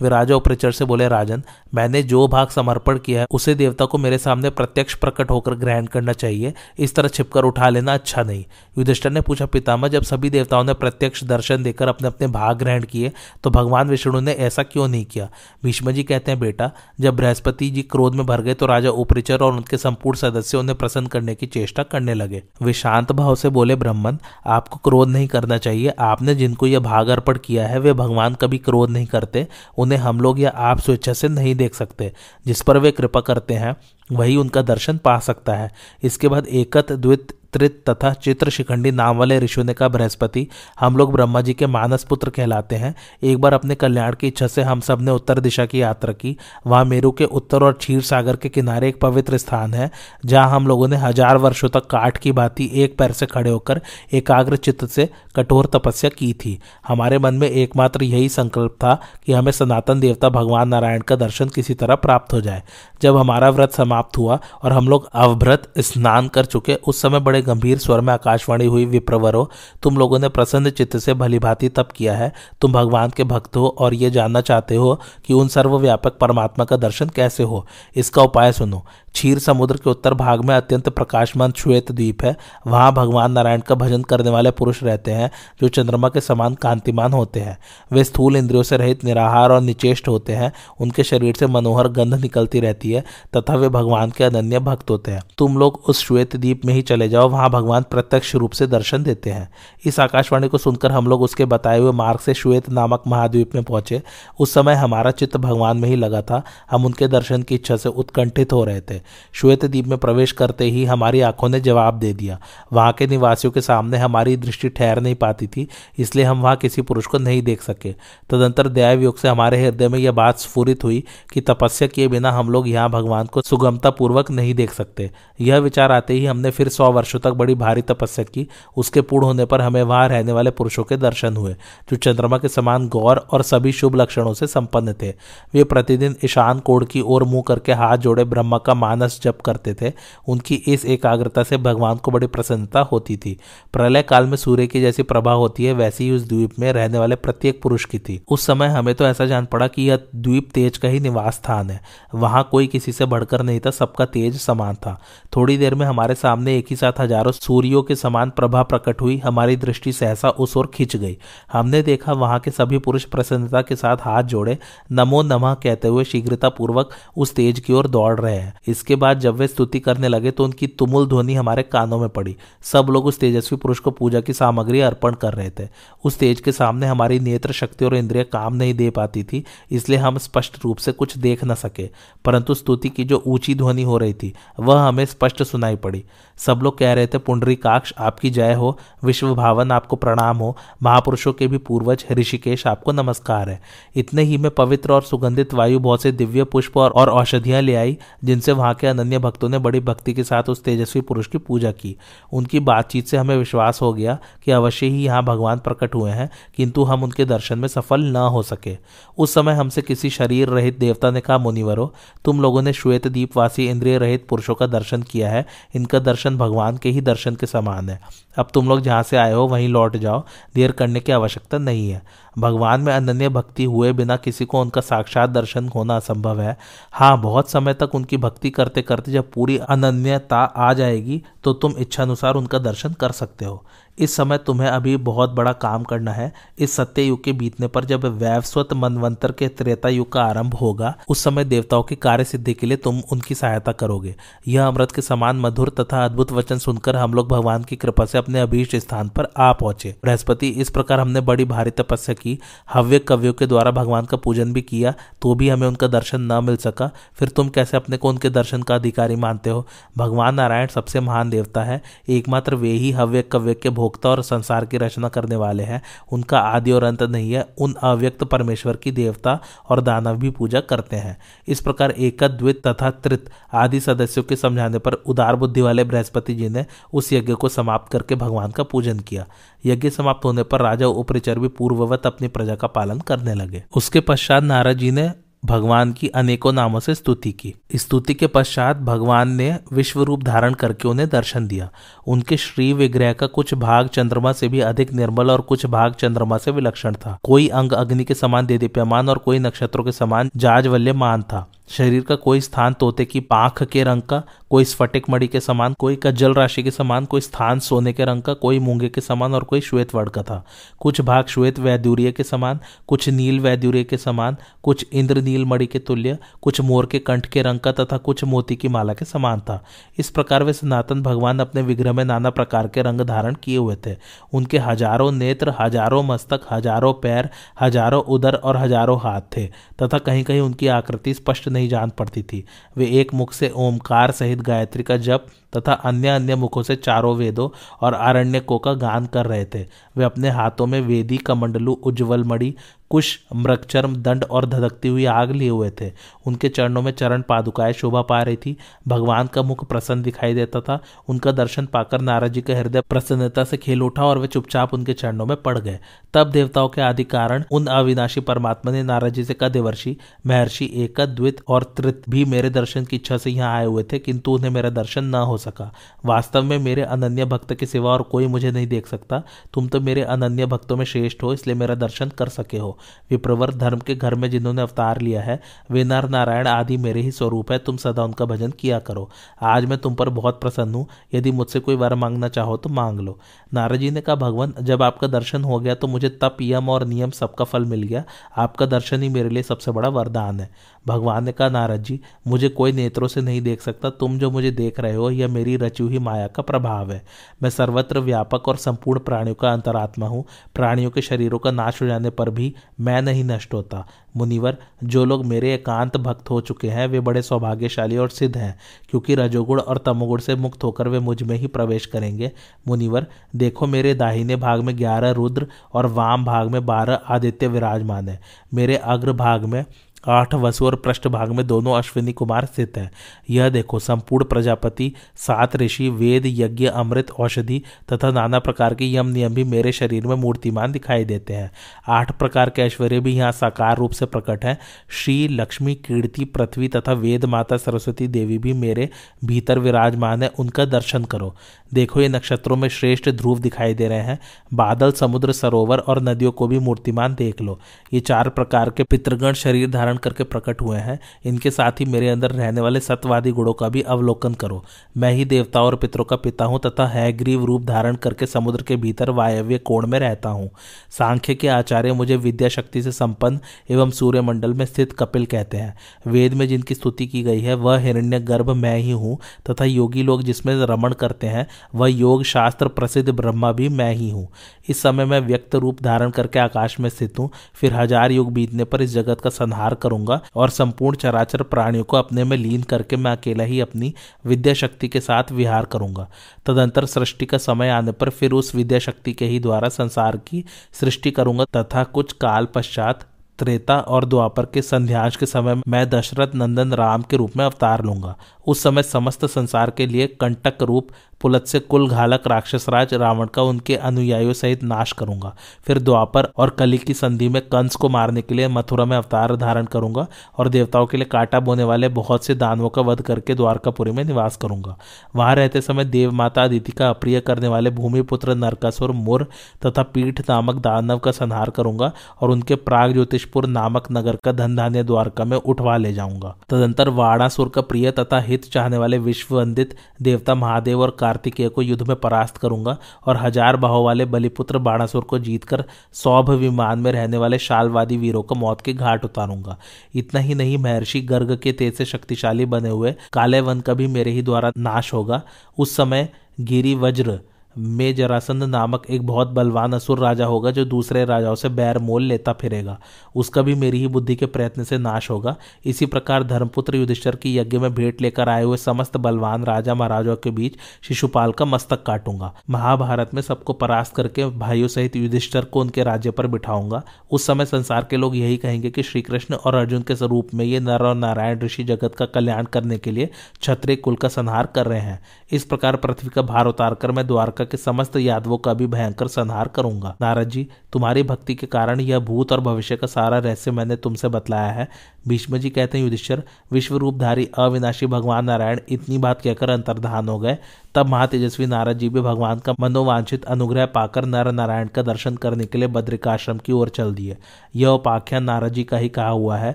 वे राजा उपरिचर से बोले, राजन, मैंने जो भाग समर्पण किया है, उसे देवता को मेरे सामने प्रत्यक्ष प्रकट होकर ग्रहण करना चाहिए। इस तरह छिपकर उठा लेना अच्छा नहीं। युधिष्ठर ने पूछा, पितामह, जब सभी देवताओं ने प्रत्यक्ष दर्शन देकर अपने अपने भाग ग्रहण किए तो भगवान विष्णु ने ऐसा क्यों नहीं किया? भीष्म जी कहते हैं, बेटा, जब बृहस्पति जी क्रोध में भर गए तो राजा उपरिचर और उनके संपूर्ण सदस्य उन्हें प्रसन्न करने की चेष्टा करने लगे। वे शांत भाव से बोले, ब्राह्मण, आपको क्रोध नहीं करना चाहिए। आपने जिनको यह भाग अर्पण किया है, वे भगवान कभी क्रोध नहीं करते। उन्हें हम लोग या आप स्वेच्छा से नहीं देख सकते, जिस पर वे कृपा करते हैं, वही उनका दर्शन पा सकता है। इसके बाद एकत, द्वित त्रित तथा चित्र शिखंडी नाम वाले ऋषियों ने कहा, बृहस्पति, हम लोग ब्रह्मा जी के मानस पुत्र कहलाते हैं। एक बार अपने कल्याण की इच्छा से हम सबने उत्तर दिशा की यात्रा की। वहाँ मेरू के उत्तर और क्षीर सागर के किनारे एक पवित्र स्थान है, जहाँ हम लोगों ने हज़ार वर्षों तक काठ की भांति एक पैर से खड़े होकर एकाग्र चित्त से कठोर तपस्या की थी। हमारे मन में एकमात्र यही संकल्प था कि हमें सनातन देवता भगवान नारायण का दर्शन किसी तरह प्राप्त हो जाए। जब हमारा व्रत समाप्त हुआ और हम लोग अवभ्रत स्नान कर चुके, उस समय बड़े गंभीर स्वर में आकाशवाणी हुई, विप्रवरो, तुम लोगों ने प्रसन्न चित्त से भली भांति तप किया है। तुम भगवान के भक्त हो और ये जानना चाहते हो कि उन सर्वव्यापक परमात्मा का दर्शन कैसे हो। इसका उपाय सुनो। क्षीर समुद्र के उत्तर भाग में अत्यंत प्रकाशमान श्वेत द्वीप है। वहाँ भगवान नारायण का भजन करने वाले पुरुष रहते हैं, जो चंद्रमा के समान कांतिमान होते हैं। वे स्थूल इंद्रियों से रहित, निराहार और निचेष्ट होते हैं। उनके शरीर से मनोहर गंध निकलती रहती है, तथा वे भगवान के अनन्य भक्त होते हैं। तुम लोग उस श्वेत द्वीप में ही चले जाओ, वहाँ भगवान प्रत्यक्ष रूप से दर्शन देते हैं। इस आकाशवाणी को सुनकर हम लोग उसके बताए हुए मार्ग से श्वेत नामक महाद्वीप में पहुँचे। उस समय हमारा चित्त भगवान में ही लगा था। हम उनके दर्शन की इच्छा से उत्कंठित हो रहे थे। श्वेत द्वीप में प्रवेश करते ही हमारी आँखों ने जवाब दे दिया। वहाँ के निवासियों के सामने हमारी दृष्टि ठहर नहीं पाती थी, इसलिए हम वहाँ किसी पुरुष को नहीं देख सके। तदंतर दयाव योग से हमारे हृदय में यह बात स्फूरित हुई कि तपस्या किए बिना हम लोग यहाँ भगवान को सुगमता पूर्वक नहीं देख सकते। यह विचार आते ही हमने फिर सौ वर्षों तक बड़ी भारी तपस्या की। उसके पूर्ण होने पर हमें वहाँ रहने वाले पुरुषों के दर्शन हुए, जो चंद्रमा के समान गौर और सभी शुभ लक्षणों से संपन्न थे। वे प्रतिदिन ईशान कोड की ओर मुँह करके हाथ जोड़े ब्रह्मा का मानस जप करते थे, उनकी इस एकाग्रता से भगवान को बड़ी प्रसन्नता होती थी। प्रलय काल में सूर्य की जैसी प्रभा होती है, वैसी ही उस द्वीप में रहने वाले प्रत्येक पुरुष की थी। उस समय हमें तो ऐसा जान पड़ा कि यह द्वीप तेज का ही निवास स्थान है। वहाँ कोई किसी से बढ़कर नहीं था, सबका तेज समान था। थोड़ी देर में हमारे सामने एक ही साथ हज़ारों सूर्यों के समान प्रभा प्रकट हुई, हमारी दृष्टि सहसा उस ओर खिंच गई। हमने देखा वहाँ के सभी पुरुष प्रसन्नता के साथ हाथ जोड़े, नमो नमः कहते हुए शीघ्रता पूर्वक उस तेज की ओर दौड़ रहे हैं। इसके बाद जब वे स्तुति करने लगे तो उनकी तुमुल ध्वनि हमारे कानों में पड़ी। सब लोग उस तेजस्वी पुरुष को पूजा की सामग्री अर्पण कर रहे थे। उस तेज के सामने हमारी नेत्र शक्ति और इंद्रिय काम नहीं दे पाती थी इसलिए हम स्पष्ट रूप से कुछ देख न सके। परंतु स्तुति की जो ऊँची ध्वनि हो रही थी वह हमें स्पष्ट सुनाई पड़ी। सब लोग कह रहे थे पुंडरी काक्ष आपकी जय हो। विश्व भावन आपको प्रणाम हो। महापुरुषों के भी पूर्वज ऋषिकेश आपको नमस्कार है। इतने ही में पवित्र और सुगंधित वायु बहुत से दिव्य पुष्प और, औषधियाँ ले आई जिनसे वहाँ के अनन्य भक्तों ने बड़ी भक्ति के साथ उस तेजस्वी पुरुष की पूजा की। उनकी बातचीत से हमें विश्वास हो गया कि अवश्य ही यहाँ भगवान प्रकट हुए हैं, किंतु हम उनके दर्शन में सफल न हो सके। उस समय हमसे किसी शरीर रहित देवता ने कहा, मुनिवरो, तुम लोगों ने श्वेत दीपवासी इंद्रिय रहित पुरुषों का दर्शन किया है। इनका दर्शन भगवान के ही दर्शन के समान है। अब तुम लोग जहाँ से आए हो, वहीं लौट जाओ। देर करने की आवश्यकता नहीं है। भगवान में अनन्य भक्ति हुए बिना किसी को उनका साक्षात दर्शन होना असंभव है। हाँ बहुत समय तक उनकी भक्ति करते करते जब पूरी अनन्यता आ जाएगी तो तुम इच्छानुसार उनका दर्शन कर सकते हो। इस समय तुम्हें अभी बहुत बड़ा काम करना है। इस सत्य युग के बीतने पर जब वैवस्वत मनवंतर के त्रेता युग का आरंभ होगा, उस समय देवताओं की कार्य सिद्धि के लिए तुम उनकी सहायता करोगे। यह अमृत के समान मधुर तथा अद्भुत वचन सुनकर हम लोग भगवान की कृपा से अपने अभीष्ट स्थान पर आ पहुँचे। बृहस्पति, इस प्रकार हमने बड़ी भारी तपस्या की। हव्य कव्यों के द्वारा भगवान का पूजन भी किया तो भी हमें उनका दर्शन न मिल सका। फिर तुम कैसे अपने को उनके दर्शन का अधिकारी मानते हो? भगवान नारायण सबसे महान देवता है। एकमात्र वे ही हव्य कव्य के भोक्ता और संसार की रचना करने वाले हैं। उनका आदि और अंत नहीं है। उन अव्यक्त परमेश्वर की देवता और दानव भी पूजा करते हैं। इस प्रकार एक द्वित तथा त्रित आदि सदस्यों के समझाने पर उदार बुद्धि वाले बृहस्पति जी ने उस यज्ञ को समाप्त करके भगवान का पूजन किया। यज्ञ समाप्त होने पर राजा उपरिचर भी पूर्ववत अपनी प्रजा का पालन करने लगे। उसके पश्चात नारद जी ने भगवान की अनेकों नामों से स्तुति की। स्तुति के पश्चात भगवान ने विश्व रूप धारण करके उन्हें दर्शन दिया। उनके श्री विग्रह का कुछ भाग चंद्रमा से भी अधिक निर्मल और कुछ भाग चंद्रमा से विलक्षण था। कोई अंग अग्नि के समान दे दीप्यमान और कोई नक्षत्रों के समान जाजवल्यमान था। शरीर का कोई स्थान तोते की पाख के रंग का, कोई स्फटिक मणि के समान, कोई कज्जल राशि के समान, कोई स्थान सोने के रंग का, कोई मूँगे के समान और कोई श्वेत वर्ण का था। कुछ भाग श्वेत वैद्यूर्य के समान, कुछ नील वैद्यूर्य के समान, कुछ इंद्र नील मणि के तुल्य, कुछ मोर के कंठ के रंग का तथा कुछ मोती की माला के समान था। इस प्रकार वे सनातन भगवान अपने विग्रह में नाना प्रकार के रंग धारण किए हुए थे। उनके हज़ारों नेत्र, हज़ारों मस्तक, हज़ारों पैर, हज़ारों उदर और हज़ारों हाथ थे तथा कहीं कहीं उनकी आकृति स्पष्ट नहीं जान पड़ती थी। वे एक मुख से ओमकार सहित गायत्री का जप तथा अन्य अन्य मुखों से चारों वेदों और आरण्यकों का गान कर रहे थे। वे अपने हाथों में वेदी कमंडलू उज्ज्वल मणि कुश मृगचर्म दंड और धधकती हुई आग लिए हुए थे। उनके चरणों में चरण पादुकाएँ शोभा पा रही थी। भगवान का मुख प्रसन्न दिखाई देता था। उनका दर्शन पाकर नाराज़ जी का हृदय प्रसन्नता से खेल उठा और वे चुपचाप उनके चरणों में पड़ गए। तब देवताओं के आदि कारण उन अविनाशी परमात्मा ने नाराज़ जी से कहा, देवर्षि, महर्षि एक, द्वित और त्रित भी मेरे दर्शन की इच्छा से यहाँ आए हुए थे, किंतु उन्हें मेरा दर्शन न हो सका। वास्तव में मेरे अनन्य भक्त के सिवा और कोई मुझे नहीं देख सकता। तुम तो मेरे अनन्य भक्तों में श्रेष्ठ हो, इसलिए मेरा दर्शन कर सके हो। विप्रवर धर्म के घर में जिन्होंने अवतार लिया है, वे नर नारायण आदि मेरे ही स्वरूप है, तुम सदा उनका भजन किया करो। आज मैं तुम पर बहुत प्रसन्न हूँ, यदि मुझसे कोई वर मांगना चाहो तो मांग लो। नारद जी ने कहा, भगवान, जब आपका दर्शन हो गया तो मुझे तप, यम और नियम सबका फल मिल गया। आपका दर्शन ही मेरे लिए सबसे बड़ा वरदान है। भगवान ने कहा, नारद जी, मुझे कोई नेत्रों से नहीं देख सकता। तुम जो मुझे देख रहे हो, यह मेरी रची हुई माया का प्रभाव है। मैं सर्वत्र व्यापक और संपूर्ण प्राणियों का अंतरात्मा हूँ। प्राणियों के शरीरों का नाश हो जाने पर भी मैं नहीं नष्ट होता। मुनिवर, जो लोग मेरे एकांत भक्त हो चुके हैं, वे बड़े सौभाग्यशाली और सिद्ध हैं, क्योंकि रजोगुण और तमोगुण से मुक्त होकर वे मुझमें ही प्रवेश करेंगे। मुनिवर, देखो मेरे दाहिने भाग में ग्यारह रुद्र और वाम भाग में बारह आदित्य विराजमान है। मेरे अग्र भाग में आठ वसु और पृष्ठ भाग में दोनों अश्विनी कुमार स्थित है। यह देखो, संपूर्ण प्रजापति, सात ऋषि, वेद, यज्ञ, अमृत, औषधि तथा नाना प्रकार के यम नियम भी मेरे शरीर में मूर्तिमान दिखाई देते हैं। आठ प्रकार के ऐश्वर्य भी यहाँ साकार रूप से प्रकट है। श्री, लक्ष्मी, कीर्ति, पृथ्वी तथा वेद माता सरस्वती देवी भी मेरे भीतर विराजमान है, उनका दर्शन करो। देखो, ये नक्षत्रों में श्रेष्ठ ध्रुव दिखाई दे रहे हैं। बादल, समुद्र, सरोवर और नदियों को भी मूर्तिमान देख लो। ये चार प्रकार के पितृगण शरीर धारण करके प्रकट हुए हैं। इनके साथ ही मेरे अंदर रहने वाले सत्यवादी गुणों का भी अवलोकन करो। मैं ही देवताओं और पितरों का पिता हूँ तथा हैग्रीव रूप धारण करके समुद्र के भीतर वायव्य कोण में रहता हूँ। सांख्य के आचार्य मुझे विद्या शक्ति से संपन्न एवं सूर्यमंडल में स्थित कपिल कहते हैं। वेद में जिनकी स्तुति की गई है, वह हिरण्य गर्भ मैं ही हूँ तथा योगी लोग जिसमें रमण करते हैं, वह योग शास्त्र प्रसिद्ध ब्रह्मा भी मैं ही हूँ। इस समय मैं व्यक्त रूप धारण करके आकाश में स्थित हूँ। फिर हज़ार युग बीतने पर इस जगत का संहार करूँगा और संपूर्ण चराचर प्राणियों को अपने में लीन करके मैं अकेला ही अपनी विद्या शक्ति के साथ विहार करूँगा। तदंतर सृष्टि का समय आने पर फिर उस विद्या शक्ति के ही द्वारा संसार की सृष्टि करूँगा तथा कुछ काल पश्चात त्रेता और द्वापर के संध्यांश के समय मैं दशरथ नंदन राम के रूप में अवतार लूँगा। उस समय समस्त संसार के लिए कंटक रूप पुलत से कुल घालक राक्षसराज रावण का उनके अनुयायियों सहित नाश करूँगा। फिर द्वापर और कली की संधि में कंस को मारने के लिए मथुरा में अवतार धारण करूँगा और देवताओं के लिए काटा बोने वाले बहुत से दानवों का वध करके द्वारकापुरी में निवास करूँगा। वहाँ रहते समय देव माता अदिति का अप्रिय करने वाले भूमिपुत्र नरकासुर, मुर तथा पीठ नामक दानव का संहार करूँगा और उनके प्राग ज्योतिषपुर नामक नगर का धन धान्य द्वारका में उठवा ले जाऊँगा। तदंतर वाणासुर का प्रिय तथा हित चाहने वाले विश्व वंदित देवता महादेव और कार्तिकेय को युद्ध में परास्त करूँगा और हज़ार बाहों वाले बलिपुत्र बाणासुर को जीतकर सौभ विमान में रहने वाले शालवादी वीरों को मौत के घाट उतारूँगा। इतना ही नहीं, महर्षि गर्ग के तेज से शक्तिशाली बने हुए काले वन का भी मेरे ही द्वारा नाश होगा। उस समय गिरी वज्र में जरासंध नामक एक बहुत बलवान असुर राजा होगा जो दूसरे राजाओं से बैर मोल लेता फिरेगा। उसका भी मेरी ही बुद्धि के प्रयत्न से नाश होगा। इसी प्रकार धर्मपुत्र युधिष्ठर की यज्ञ में भेंट लेकर आए हुए समस्त बलवान राजा महाराजाओं के बीच शिशुपाल का मस्तक काटूँगा। महाभारत में सबको परास्त करके भाइयों सहित युधिष्ठर को उनके राज्य पर बिठाऊँगा। उस समय संसार के लोग यही कहेंगे कि श्री कृष्ण और अर्जुन के स्वरूप में ये नर और नारायण ऋषि जगत का कल्याण करने के लिए क्षत्रिय कुल का संहार कर रहे हैं। इस प्रकार पृथ्वी का भार उतार कर मैं द्वारका के समस्त यादवों का भी भयंकर संहार करूँगा। नारद जी, तुम्हारी भक्ति के कारण यह भूत और भविष्य का सारा रहस्य मैंने तुमसे बतलाया है। भीष्म जी कहते हैं, युधिष्ठर विश्व रूपधारी अविनाशी भगवान नारायण इतनी बात कहकर अंतर्धान हो गए। तब महातेजस्वी नारद जी भी भगवान का मनोवांछित अनुग्रह पाकर नर नारायण का दर्शन करने के लिए बद्रिकाश्रम की ओर चल दिए। यह उपाख्यान नारद जी का ही कहा हुआ है,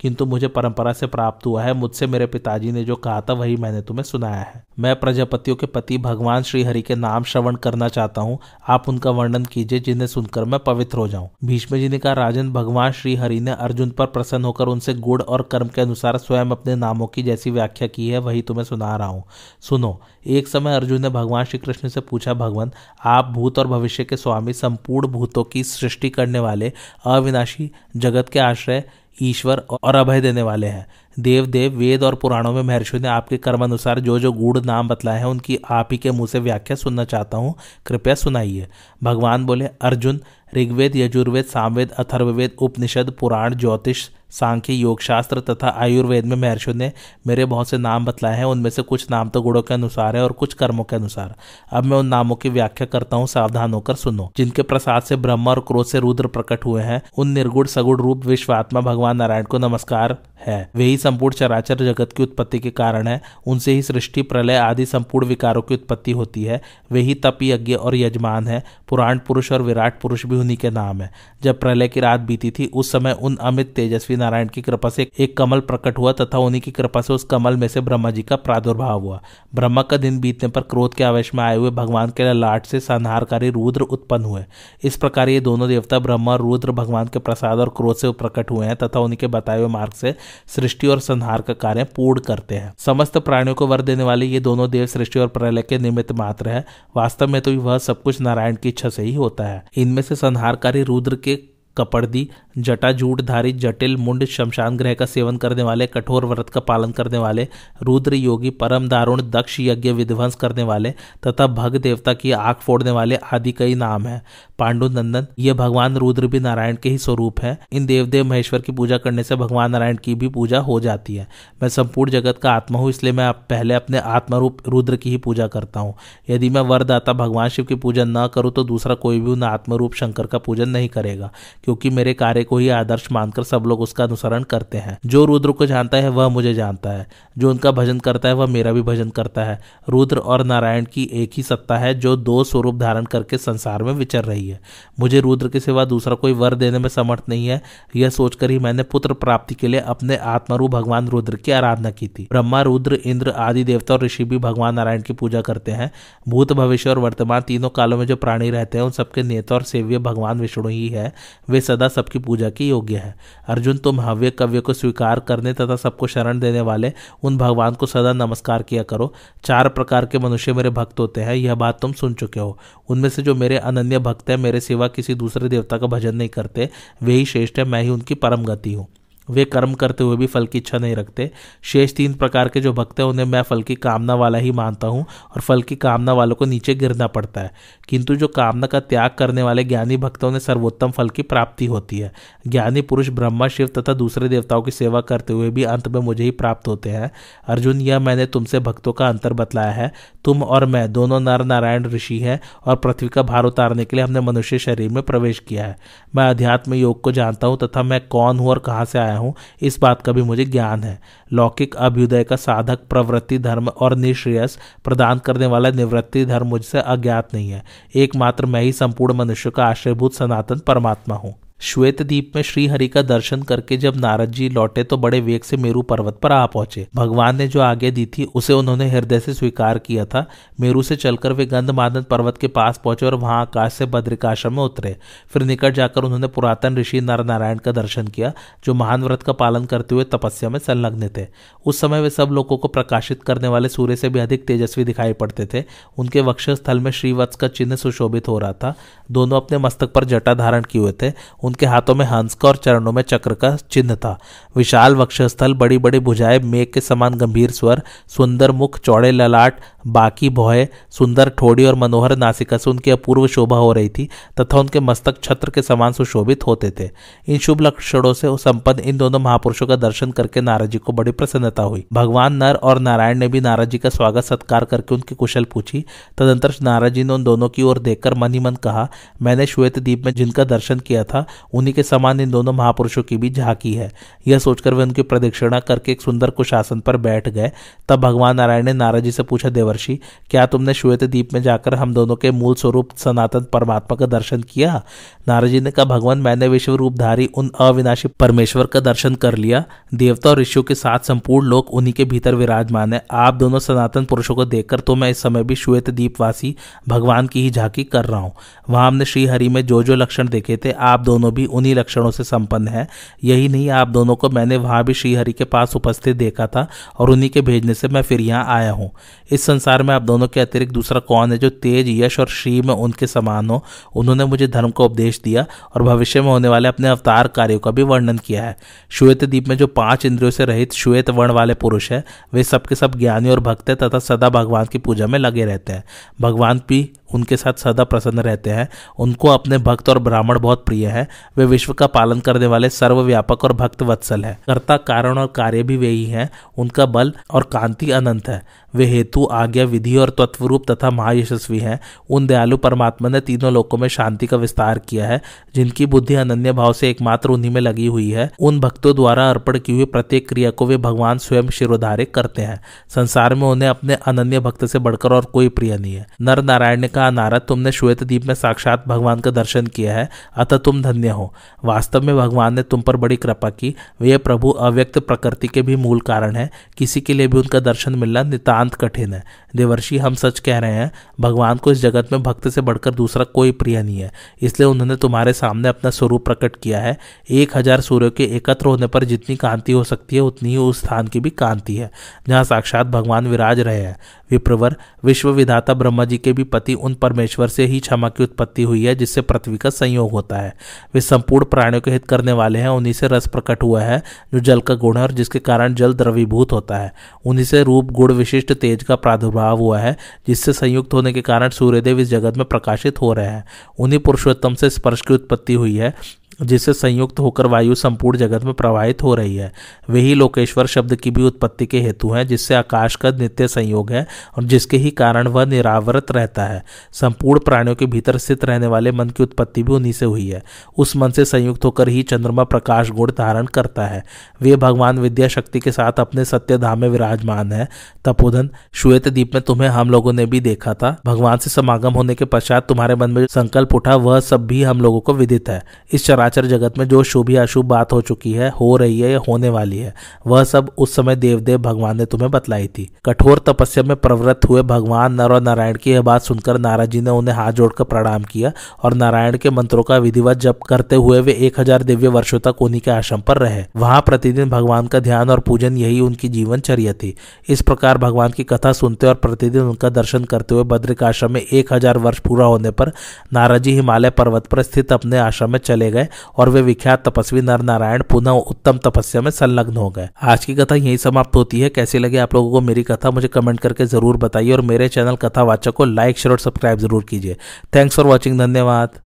किंतु मुझे परंपरा से प्राप्त हुआ है, मुझसे मेरे पिताजी ने जो कहा था वही मैंने तुम्हें सुनाया है। मैं प्रजापतियों के पति भगवान श्री हरि के नाम श्रवण करना चाहता हूँ, आप उनका वर्णन कीजिए, जिन्हें सुनकर मैं पवित्र हो जाऊँ। भीष्म जी ने कहा, राजन, भगवान श्री हरि ने अर्जुन पर प्रसन्न होकर उनसे गुण और कर्म के अनुसार स्वयं अपने नामों की जैसी व्याख्या की है, वही तुम्हें सुना रहा हूँ। सुनो, एक समय अर्जुन ने, भगवान श्री कृष्ण से पूछा, भगवान, आप भूत और भविष्य के स्वामी, संपूर्ण भूतों की सृष्टि करने वाले अविनाशी जगत के आश्रय, ईश्वर और अभय देने वाले हैं। देव देव वेद और पुराणों में महर्षि ने आपके कर्म अनुसार जो जो गूढ़ नाम बतलाए हैं, उनकी आप ही के मुँह से व्याख्या सुनना चाहता हूँ। कृपया सुनाइए। भगवान बोले, अर्जुन, ऋग्वेद, यजुर्वेद, सामवेद, अथर्ववेद, उपनिषद, पुराण, ज्योतिष सांख्य, योगशास्त्र तथा आयुर्वेद में महर्षियों ने मेरे बहुत से नाम बतलाए हैं। उनमें से कुछ नाम तो गुणों के अनुसार है और कुछ कर्मों के अनुसार। अब मैं उन नामों की व्याख्या करता हूँ, सावधान होकर सुनो। जिनके प्रसाद से ब्रह्म और क्रोध से रुद्र प्रकट हुए हैं, उन निर्गुण, सगुण रूप, विश्वात्मा, भगवान नारायण को नमस्कार है। वे ही संपूर्ण चराचर जगत की उत्पत्ति के कारण है। उनसे ही सृष्टि, प्रलय आदि संपूर्ण विकारों की उत्पत्ति होती है। वे ही तप, यज्ञ और यजमान है। पुराण पुरुष और विराट पुरुष भी उन्हीं के नाम है। जब प्रलय की रात बीती थी, उस समय उन अमित तेजस्वी नारायण की कृपा से एक कमल प्रकट हुआ तथा उन्हीं की कृपा से उस कमल में से ब्रह्मा जी का प्रादुर्भाव हुआ। ब्रह्मा का दिन बीतने पर क्रोध के आवेश में आए हुए भगवान के लाट से संहारकारी रुद्र उत्पन्न हुए। इस प्रकार ये दोनों देवता ब्रह्मा और रुद्र भगवान के प्रसाद और क्रोध से प्रकट हुए हैं तथा उन्हीं के बताए हुए मार्ग से सृष्टि और संहार का कार्य पूर्ण करते हैं। समस्त प्राणियों को वर देने वाले ये दोनों देव सृष्टि और प्रलय के निमित्त मात्र है। वास्तव में तो वह सब कुछ नारायण की इच्छा से ही होता है। इनमें से संहारकारी रुद्र के कपड़दी जटाजूटधारी जटिल मुंड शमशान ग्रह का सेवन करने वाले, कठोर व्रत का पालन करने वाले, रुद्र योगी परम दारुण दक्ष यज्ञ विध्वंस करने वाले, तथा भग देवता की आग फोड़ने वाले आदि कई नाम है। पांडु नंदन ये भगवान रुद्र भी नारायण के ही स्वरूप है। इन देवदेव महेश्वर की पूजा करने से भगवान नारायण की भी पूजा हो जाती है। मैं संपूर्ण जगत का आत्मा हूँ, इसलिए मैं पहले अपने आत्मरूप रुद्र की ही पूजा करता हूँ। यदि मैं वरदाता भगवान शिव की पूजा न करूँ तो दूसरा कोई भी उन आत्मरूप शंकर का पूजन नहीं करेगा, क्योंकि मेरे कार्य को ही आदर्श मानकर सब लोग उसका अनुसरण करते हैं। जो रुद्र को जानता है, वह मुझे जानता है। जो उनका भजन करता है, वह मेरा भी भजन करता है। रुद्र और नारायण की एक ही सत्ता है, जो दो स्वरूप धारण करके संसार में विचर रही है। मुझे रुद्र के सिवा दूसरा कोई वर देने में समर्थ नहीं है। यह सोचकर ही मैंने पुत्र प्राप्ति के लिए अपने आत्मरूप भगवान रुद्र की आराधना की थी। ब्रह्मा, रुद्र, इंद्र आदि देवता और ऋषि भी भगवान नारायण की पूजा करते हैं। भूत भविष्य और वर्तमान तीनों कालों में जो प्राणी रहते हैं, उन सबके नेता और सेव्य भगवान विष्णु ही है। वे सदा सबकी पूजा के योग्य है। अर्जुन, तुम हव्य कव्य को स्वीकार करने तथा सबको शरण देने वाले उन भगवान को सदा नमस्कार किया करो। चार प्रकार के मनुष्य मेरे भक्त होते हैं। यह बात तुम सुन चुके हो। उनमें से जो मेरे अनन्य भक्त है मेरे सिवा किसी दूसरे देवता का भजन नहीं करते। वे ही श्रेष्ठ है, मैं ही उनकी परम गति हूँ। वे कर्म करते हुए भी फल की इच्छा नहीं रखते। शेष तीन प्रकार के जो भक्त हैं, उन्हें मैं फल की कामना वाला ही मानता हूँ और फल की कामना वालों को नीचे गिरना पड़ता है। किंतु जो कामना का त्याग करने वाले ज्ञानी भक्तों ने सर्वोत्तम फल की प्राप्ति होती है। ज्ञानी पुरुष ब्रह्मा, शिव तथा दूसरे देवताओं की सेवा करते हुए भी अंत में मुझे ही प्राप्त होते हैं। अर्जुन, यह मैंने तुमसे भक्तों का अंतर बतलाया है। तुम और मैं दोनों नर नारायण ऋषि हैं और पृथ्वी का भार उतारने के लिए हमने मनुष्य शरीर में प्रवेश किया है। मैं अध्यात्म योग को जानता हूँ तथा मैं कौन हूँ और कहाँ से आया हूँ, इस बात का भी मुझे ज्ञान है। लौकिक अभ्युदय का साधक प्रवृत्ति धर्म और निश्रेयस प्रदान करने वाला निवृत्ति धर्म मुझसे अज्ञात नहीं है। एकमात्र मैं ही संपूर्ण मनुष्य का आश्रयभूत सनातन परमात्मा हूँ। श्वेत द्वीप में श्री हरि का दर्शन करके जब नारद जी लौटे तो बड़े वेग से मेरू पर्वत पर आ पहुँचे। भगवान ने जो आगे दी थी, उसे उन्होंने हृदय से स्वीकार किया था। मेरू से चलकर वे गंधमादन पर्वत के पास पहुँचे और वहाँ आकाश से बद्रिकाश्रम में उतरे। फिर निकट जाकर उन्होंने पुरातन ऋषि नर नारायण का दर्शन किया, जो महान व्रत का पालन करते हुए तपस्या में संलग्न थे। उस समय वे सब लोगों को प्रकाशित करने वाले सूर्य से भी अधिक तेजस्वी दिखाई पड़ते थे। उनके वक्ष स्थल में श्रीवत्स का चिन्ह सुशोभित हो रहा था। दोनों अपने मस्तक पर जटा धारण किए हुए थे। उनके हाथों में हंस का और चरणों में चक्र का चिन्ह था। विशाल वक्षस्थल बड़ी बड़ी भुजाएँ, मेघ के समान गंभीर स्वर, सुंदर मुख, चौड़े ललाट बाकी भौए सुंदर ठोड़ी और मनोहर नासिका से उनकी अपूर्व शोभा हो रही थी, तथा उनके मस्तक छत्र के समान सुशोभित होते थे। इन शुभ लक्षणों से संपन्न इन दोनों महापुरुषों का दर्शन करके नारद जी को बड़ी प्रसन्नता हुई। भगवान नर और नारायण ने भी नारद जी का स्वागत सत्कार करके उनकी कुशल पूछी। तदंतर नारद जी ने उन दोनों की ओर देखकर मन ही मन कहा, मैंने श्वेत द्वीप में जिनका दर्शन किया था, उन्हीं के समान इन दोनों महापुरुषों की भी झांकी है। यह सोचकर वे उनकी प्रदक्षिणा करके एक सुंदर कुशासन पर बैठ गए। तब भगवान नारायण ने नारद जी से पूछा देवर्षि क्या तुमने श्वेत द्वीप में जाकर हम दोनों के मूल स्वरूप सनातन परमात्मा का दर्शन किया? नारद जी ने कहा, भगवान, मैंने विश्व रूपधारी उन अविनाशी परमेश्वर का दर्शन कर लिया। देवता और ऋषियों के साथ संपूर्ण लोग उन्हीं के भीतर विराजमान है। आप दोनों सनातन पुरुषों को देखकर तो मैं इस समय भी श्वेत द्वीपवासी भगवान की ही झांकी कर रहा हूँ। वहाँ हमने श्री हरि में जो जो लक्षण देखे थे, आप दोनों भी उन्हीं लक्षणों से संपन्न है। यही नहीं, आप दोनों को मैंने वहाँ भी श्रीहरि के पास उपस्थित देखा था और उन्हीं के भेजने से मैं फिर यहाँ आया हूँ। इस संसार में आप दोनों के अतिरिक्त दूसरा कौन है जो तेज यश और श्री में उनके समान हो? उन्होंने मुझे धर्म का उपदेश दिया और भविष्य में होने वाले अपने अवतार कार्यों का भी वर्णन किया है। श्वेत द्वीप में जो पाँच इंद्रियों से रहित श्वेत वर्ण वाले पुरुष है, वे सबके सब ज्ञानी और भक्त है तथा सदा भगवान की पूजा में लगे रहते हैं। भगवान भी उनके साथ सदा प्रसन्न रहते हैं। उनको अपने भक्त और ब्राह्मण बहुत प्रिय है। वे विश्व का पालन करने वाले सर्वव्यापक और भक्त वत्सल है। कर्ता कारण और कार्य भी वे ही हैं। उनका बल और कांति अनंत है। वे हेतु, आज्ञा, विधि और तत्वरूप तथा महायशस्वी हैं। उन दयालु परमात्मा ने तीनों लोकों में शांति का विस्तार किया है, जिनकी बुद्धि अनन्य भाव से एकमात्र उन्हीं में लगी हुई है। उन भक्तों द्वारा अर्पण की हुई प्रत्येक क्रिया को वे भगवान स्वयं शिरोधारे करते हैं। संसार में उन्हें अपने अनन्य भक्त से बढ़कर और कोई प्रिय नहीं है। नर नारायण ने कहा नारद तुमने श्वेत द्वीप में साक्षात भगवान का दर्शन किया है, अतः तुम धन्य हो। वास्तव में भगवान ने तुम पर बड़ी कृपा की। वे प्रभु अव्यक्त प्रकृति के भी मूल कारण है। किसी के लिए भी उनका दर्शन मिलना नितान एकांत कठिन है। देवर्षि, हम सच कह रहे हैं, भगवान को इस जगत में भक्त से बढ़कर दूसरा कोई प्रिय नहीं है। इसलिए उन्होंने तुम्हारे सामने अपना स्वरूप प्रकट किया है। एक हज़ार सूर्यों के एकत्र होने पर जितनी कांति हो सकती है, उतनी ही उस स्थान की भी कांति है, जहाँ साक्षात भगवान विराज रहे हैं। विप्रवर विश्व विधाता ब्रह्मा जी के भी पति उन परमेश्वर से ही क्षमा की उत्पत्ति हुई है, जिससे पृथ्वी का संयोग होता है। वे संपूर्ण प्राणियों के हित करने वाले हैं, उन्हीं से रस प्रकट हुआ है, जो जल का गुण है और जिसके कारण जल द्रवीभूत होता है। उन्हीं से रूप, गुण, विशिष्ट तेज का प्रादुर्भाव हुआ है, जिससे संयुक्त होने के कारण सूर्यदेव इस जगत में प्रकाशित हो रहे हैं। उन्हीं पुरुषोत्तम से स्पर्श की उत्पत्ति हुई है जिससे संयुक्त होकर वायु संपूर्ण जगत में प्रवाहित हो रही है। वही लोकेश्वर शब्द की भी उत्पत्ति के हेतु हैं, जिससे आकाश का नित्य संयोग है और जिसके ही कारण वह निरावृत रहता है। संपूर्ण प्राणियों के भीतर स्थित रहने वाले मन की उत्पत्ति भी उन्हीं से हुई है। उस मन से संयुक्त होकर ही चंद्रमा प्रकाश गुण धारण करता है। वे भगवान विद्या शक्ति के साथ अपने सत्य धाम में विराजमान है। तपोधन, श्वेत दीप में तुम्हें हम लोगों ने भी देखा था। भगवान से समागम होने के पश्चात तुम्हारे मन में संकल्प उठा, वह सब भी हम लोगों को विदित है। इस चरा चराचर जगत में जो शुभ या अशुभ बात हो चुकी है, हो रही है या होने वाली है, वह सब उस समय देवदेव भगवान ने तुम्हें बतलाई थी। कठोर तपस्या में प्रवृत्त हुए भगवान नर और नारायण की यह बात सुनकर नाराज़ जी ने उन्हें हाथ जोड़कर प्रणाम किया और नारायण के मंत्रों का विधिवत जप करते हुए वे एक हज़ार दिव्य वर्षो तक उन्हीं के आश्रम पर रहे। वहाँ प्रतिदिन भगवान का ध्यान और पूजन यही उनकी जीवनचर्या थी। इस प्रकार भगवान की कथा सुनते और प्रतिदिन उनका दर्शन करते हुए बद्रिक आश्रम में एक हज़ार वर्ष पूरा होने पर नाराजी हिमालय पर्वत पर स्थित अपने आश्रम में चले गए। और वे विख्यात तपस्वी नर नारायण पुनः उत्तम तपस्या में संलग्न हो गए। आज की कथा यही समाप्त होती है। कैसे लगे आप लोगों को मेरी कथा, मुझे कमेंट करके ज़रूर बताइए और मेरे चैनल कथावाचक को लाइक, शेयर और सब्सक्राइब ज़रूर कीजिए। थैंक्स फॉर वॉचिंग धन्यवाद।